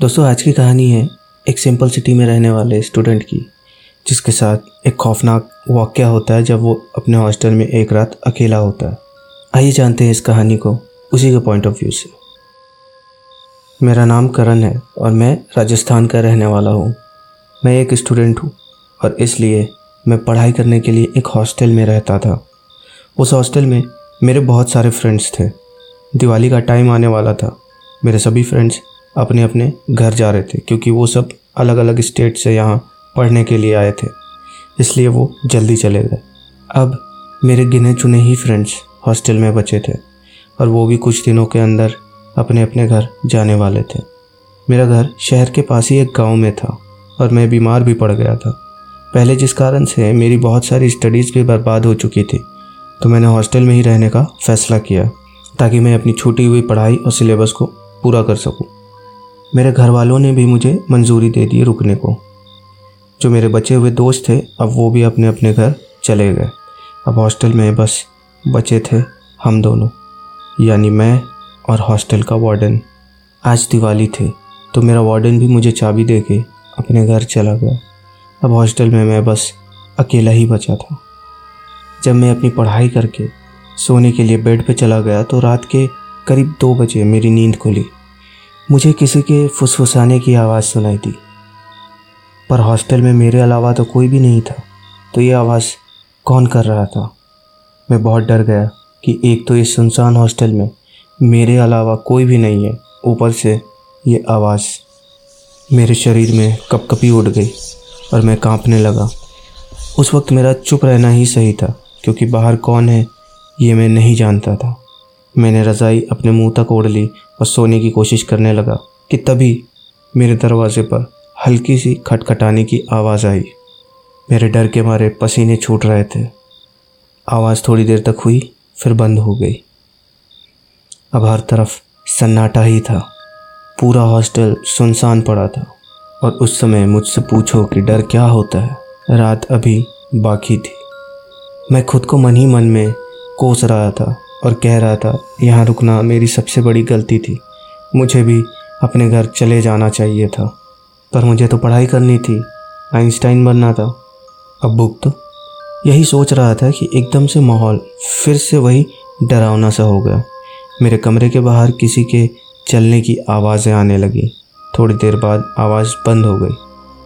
दोस्तों, आज की कहानी है एक सिंपल सिटी में रहने वाले स्टूडेंट की, जिसके साथ एक खौफनाक वाक्य होता है जब वो अपने हॉस्टल में एक रात अकेला होता है। आइए जानते हैं इस कहानी को उसी के पॉइंट ऑफ़ व्यू से। मेरा नाम करण है और मैं राजस्थान का रहने वाला हूँ। मैं एक स्टूडेंट हूँ और इसलिए मैं पढ़ाई करने के लिए एक हॉस्टल में रहता था। उस हॉस्टल में मेरे बहुत सारे फ्रेंड्स थे। दिवाली का टाइम आने वाला था। मेरे सभी फ्रेंड्स अपने अपने घर जा रहे थे, क्योंकि वो सब अलग अलग स्टेट से यहाँ पढ़ने के लिए आए थे। इसलिए वो जल्दी चले गए। अब मेरे गिने चुने ही फ्रेंड्स हॉस्टल में बचे थे, और वो भी कुछ दिनों के अंदर अपने अपने घर जाने वाले थे। मेरा घर शहर के पास ही एक गाँव में था, और मैं बीमार भी पड़ गया था। पहले जिस कारण से मेरी बहुत सारी स्टडीज़ भी बर्बाद हो चुकी थी तो मैंने हॉस्टल में ही रहने का फ़ैसला किया, ताकि मैं अपनी छूटी हुई पढ़ाई और सिलेबस को पूरा कर सकूँ। मेरे घर वालों ने भी मुझे मंजूरी दे दी रुकने को। जो मेरे बचे हुए दोस्त थे, अब वो भी अपने अपने घर चले गए। अब हॉस्टल में बस बचे थे हम दोनों, यानी मैं और हॉस्टल का वार्डन। आज दिवाली थी तो मेरा वार्डन भी मुझे चाबी दे के अपने घर चला गया। अब हॉस्टल में मैं बस अकेला ही बचा था। जब मैं अपनी पढ़ाई करके सोने के लिए बेड पर चला गया तो रात के करीब दो बजे मेरी नींद खुली। मुझे किसी के फुसफुसाने की आवाज़ सुनाई दी। पर हॉस्टल में मेरे अलावा तो कोई भी नहीं था तो ये आवाज़ कौन कर रहा था? मैं बहुत डर गया कि एक तो इस सुनसान हॉस्टल में मेरे अलावा कोई भी नहीं है। ऊपर से ये आवाज़ मेरे शरीर में कपकपी उड़ गई और मैं कांपने लगा। उस वक्त मेरा चुप रहना ही सही था, क्योंकि बाहर कौन है ये मैं नहीं जानता था। मैंने रज़ाई अपने मुँह तक ओढ़ ली और सोने की कोशिश करने लगा कि तभी मेरे दरवाजे पर हल्की सी खटखटाने की आवाज़ आई। मेरे डर के मारे पसीने छूट रहे थे। आवाज़ थोड़ी देर तक हुई, फिर बंद हो गई। अब हर तरफ़ सन्नाटा ही था। पूरा हॉस्टल सुनसान पड़ा था और उस समय मुझसे पूछो कि डर क्या होता है। रात अभी बाकी थी। मैं खुद को मन ही मन में कोस रहा था और कह रहा था, यहाँ रुकना मेरी सबसे बड़ी गलती थी। मुझे भी अपने घर चले जाना चाहिए था, पर मुझे तो पढ़ाई करनी थी। आइंस्टाइन बनना था। अब बुक तो यही सोच रहा था कि एकदम से माहौल फिर से वही डरावना सा हो गया। मेरे कमरे के बाहर किसी के चलने की आवाज़ें आने लगी। थोड़ी देर बाद आवाज़ बंद हो गई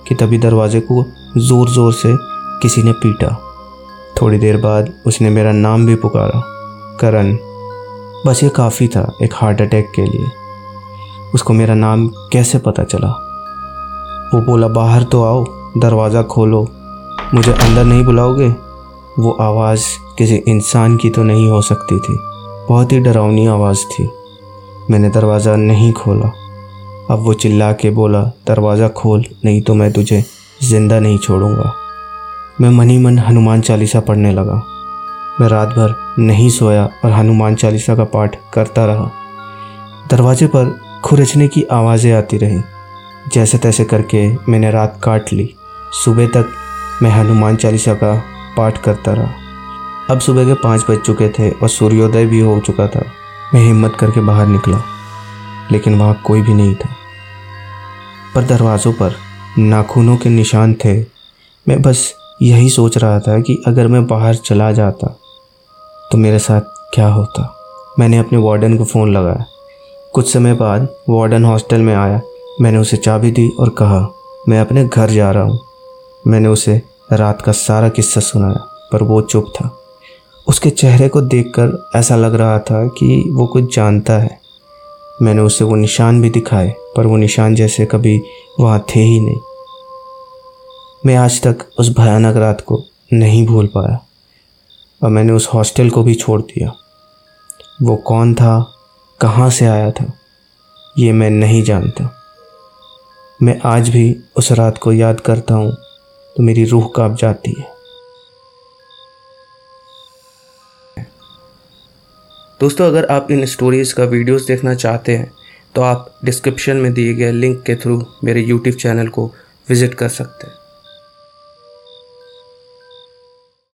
कि तभी दरवाजे को ज़ोर ज़ोर से किसी ने पीटा। थोड़ी देर बाद उसने मेरा नाम भी पुकारा। करण, बस ये काफ़ी था एक हार्ट अटैक के लिए। उसको मेरा नाम कैसे पता चला? वो बोला, बाहर तो आओ, दरवाज़ा खोलो। मुझे अंदर नहीं बुलाओगे? वो आवाज़ किसी इंसान की तो नहीं हो सकती थी। बहुत ही डरावनी आवाज़ थी। मैंने दरवाज़ा नहीं खोला। अब वो चिल्ला के बोला, दरवाज़ा खोल, नहीं तो मैं तुझे ज़िंदा नहीं छोड़ूँगा। मैं मन मन हनुमान चालीसा पढ़ने लगा। मैं रात भर नहीं सोया और हनुमान चालीसा का पाठ करता रहा। दरवाजे पर खुरचने की आवाज़ें आती रहीं। जैसे तैसे करके मैंने रात काट ली। सुबह तक मैं हनुमान चालीसा का पाठ करता रहा। अब सुबह के पाँच बज चुके थे और सूर्योदय भी हो चुका था। मैं हिम्मत करके बाहर निकला, लेकिन वहाँ कोई भी नहीं था। पर दरवाज़ों पर नाखूनों के निशान थे। मैं बस यही सोच रहा था कि अगर मैं बाहर चला जाता तो मेरे साथ क्या होता? मैंने अपने वार्डन को फ़ोन लगाया। कुछ समय बाद वार्डन हॉस्टल में आया। मैंने उसे चाबी दी और कहा, मैं अपने घर जा रहा हूँ। मैंने उसे रात का सारा किस्सा सुनाया, पर वो चुप था। उसके चेहरे को देखकर ऐसा लग रहा था कि वो कुछ जानता है। मैंने उसे वो निशान भी दिखाए, पर वो निशान जैसे कभी वहाँ थे ही नहीं। मैं आज तक उस भयानक रात को नहीं भूल पाया। और मैंने उस हॉस्टल को भी छोड़ दिया। वो कौन था? कहाँ से आया था? ये मैं नहीं जानता। मैं आज भी उस रात को याद करता हूँ तो मेरी रूह काँप जाती है। दोस्तों, अगर आप इन स्टोरीज़ का वीडियोस देखना चाहते हैं तो आप डिस्क्रिप्शन में दिए गए लिंक के थ्रू मेरे यूट्यूब चैनल को विज़िट कर सकते हैं।